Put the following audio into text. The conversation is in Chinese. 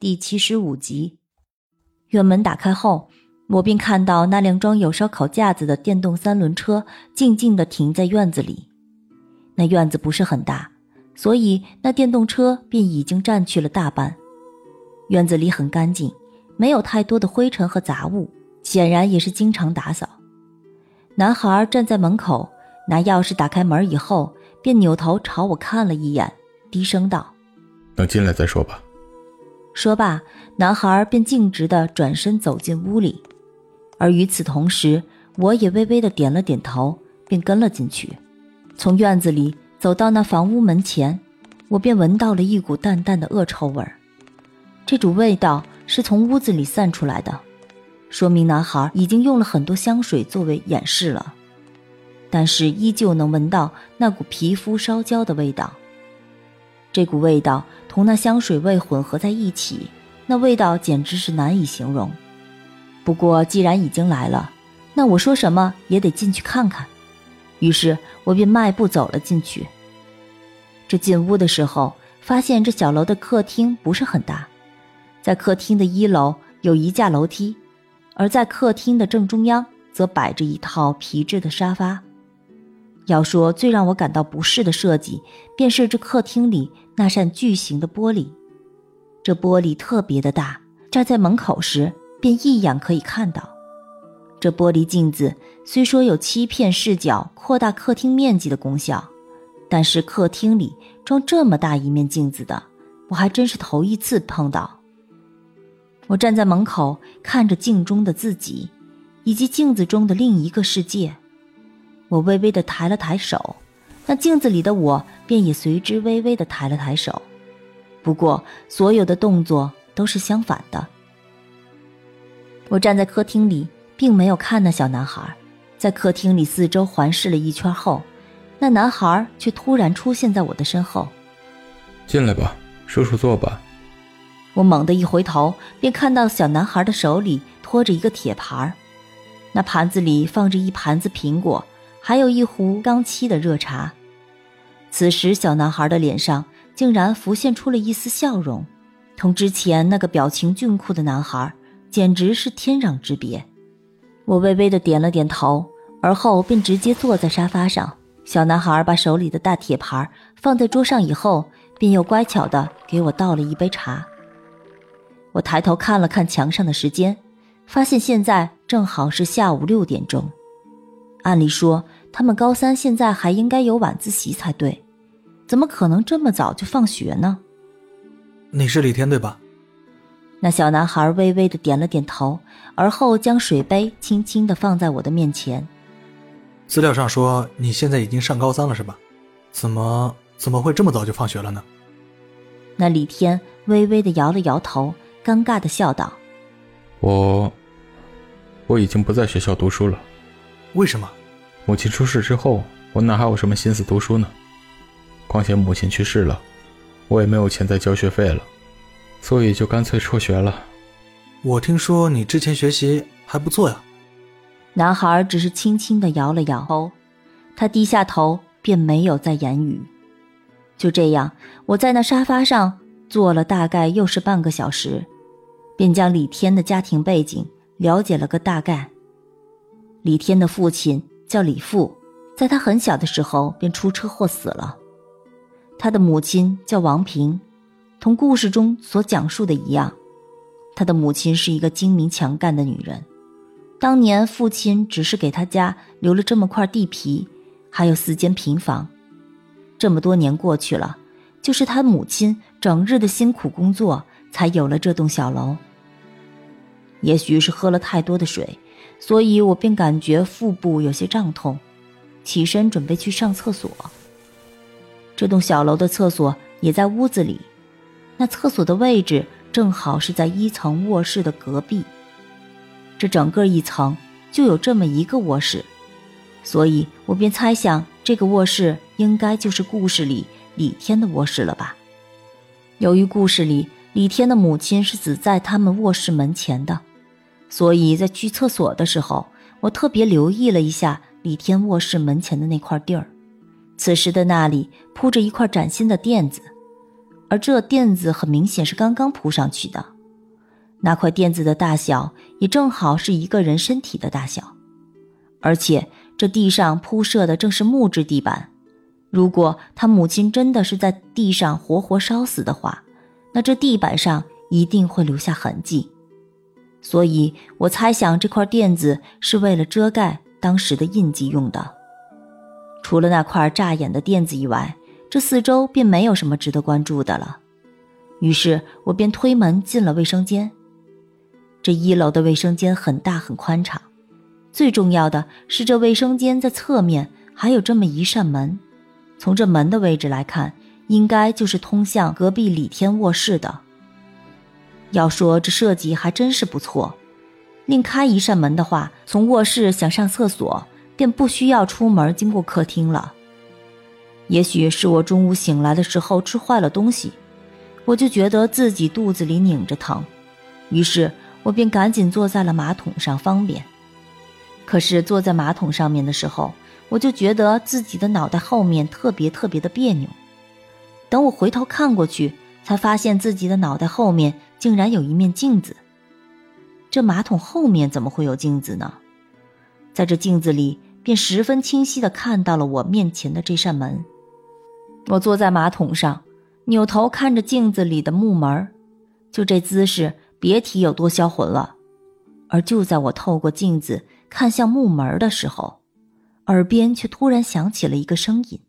第七十五集。院门打开后，我便看到那辆装有烧烤架子的电动三轮车静静地停在院子里。那院子不是很大，所以那电动车便已经占去了大半。院子里很干净，没有太多的灰尘和杂物，显然也是经常打扫。男孩站在门口，拿钥匙打开门以后，便扭头朝我看了一眼，低声道：“等进来再说吧。”说罢，男孩便径直地转身走进屋里，而与此同时，我也微微地点了点头，便跟了进去。从院子里走到那房屋门前，我便闻到了一股淡淡的恶臭味儿。这种味道是从屋子里散出来的，说明男孩已经用了很多香水作为掩饰了，但是依旧能闻到那股皮肤烧焦的味道。这股味道同那香水味混合在一起，那味道简直是难以形容。不过既然已经来了，那我说什么也得进去看看。于是我便迈步走了进去。这进屋的时候，发现这小楼的客厅不是很大，在客厅的一楼有一架楼梯，而在客厅的正中央则摆着一套皮质的沙发。要说最让我感到不适的设计，便是这客厅里那扇巨型的玻璃。这玻璃特别的大，站在门口时便一眼可以看到。这玻璃镜子虽说有欺骗视角、扩大客厅面积的功效，但是客厅里装这么大一面镜子的，我还真是头一次碰到。我站在门口看着镜中的自己，以及镜子中的另一个世界。我微微的抬了抬手，那镜子里的我便也随之微微的抬了抬手。不过，所有的动作都是相反的。我站在客厅里，并没有看那小男孩，在客厅里四周环视了一圈后，那男孩却突然出现在我的身后。进来吧，叔叔坐吧。我猛地一回头，便看到小男孩的手里托着一个铁盘，那盘子里放着一盘子苹果。还有一壶刚沏的热茶。此时，小男孩的脸上竟然浮现出了一丝笑容，同之前那个表情俊酷的男孩简直是天壤之别。我微微的点了点头，而后便直接坐在沙发上。小男孩把手里的大铁盘放在桌上以后，便又乖巧的给我倒了一杯茶。我抬头看了看墙上的时间，发现现在正好是下午六点钟。按理说，他们高三现在还应该有晚自习才对，怎么可能这么早就放学呢？你是李天对吧？那小男孩微微的点了点头，而后将水杯轻轻的放在我的面前。资料上说你现在已经上高三了是吧？怎么怎么会这么早就放学了呢？那李天微微的摇了摇头，尴尬的笑道：“我我已经不在学校读书了。”为什么？母亲出事之后，我哪还有什么心思读书呢？况且母亲去世了，我也没有钱再交学费了，所以就干脆辍学了。我听说你之前学习还不错呀。男孩只是轻轻的摇了摇头，他低下头便没有再言语。就这样，我在那沙发上坐了大概又是半个小时，便将李天的家庭背景了解了个大概。李天的父亲叫李富，在他很小的时候便出车祸死了。他的母亲叫王平，同故事中所讲述的一样，他的母亲是一个精明强干的女人。当年父亲只是给他家留了这么块地皮，还有四间平房。这么多年过去了，就是他母亲整日的辛苦工作，才有了这栋小楼。也许是喝了太多的水。所以我便感觉腹部有些胀痛，起身准备去上厕所。这栋小楼的厕所也在屋子里，那厕所的位置正好是在一层卧室的隔壁。这整个一层就有这么一个卧室，所以我便猜想这个卧室应该就是故事里李天的卧室了吧。由于故事里李天的母亲是死在他们卧室门前的。所以在去厕所的时候，我特别留意了一下李天卧室门前的那块地儿。此时的那里铺着一块崭新的垫子，而这垫子很明显是刚刚铺上去的。那块垫子的大小也正好是一个人身体的大小，而且这地上铺设的正是木质地板。如果他母亲真的是在地上活活烧死的话，那这地板上一定会留下痕迹。所以我猜想这块垫子是为了遮盖当时的印记用的。除了那块扎眼的垫子以外，这四周便没有什么值得关注的了。于是我便推门进了卫生间。这一楼的卫生间很大很宽敞，最重要的是这卫生间在侧面还有这么一扇门。从这门的位置来看，应该就是通向隔壁李天卧室的。要说这设计还真是不错，另开一扇门的话，从卧室想上厕所便不需要出门经过客厅了。也许是我中午醒来的时候吃坏了东西，我就觉得自己肚子里拧着疼，于是我便赶紧坐在了马桶上方便。可是坐在马桶上面的时候，我就觉得自己的脑袋后面特别特别的别扭。等我回头看过去，才发现自己的脑袋后面竟然有一面镜子。这马桶后面怎么会有镜子呢？在这镜子里，便十分清晰的看到了我面前的这扇门。我坐在马桶上，扭头看着镜子里的木门，就这姿势，别提有多销魂了。而就在我透过镜子看向木门的时候，耳边却突然响起了一个声音。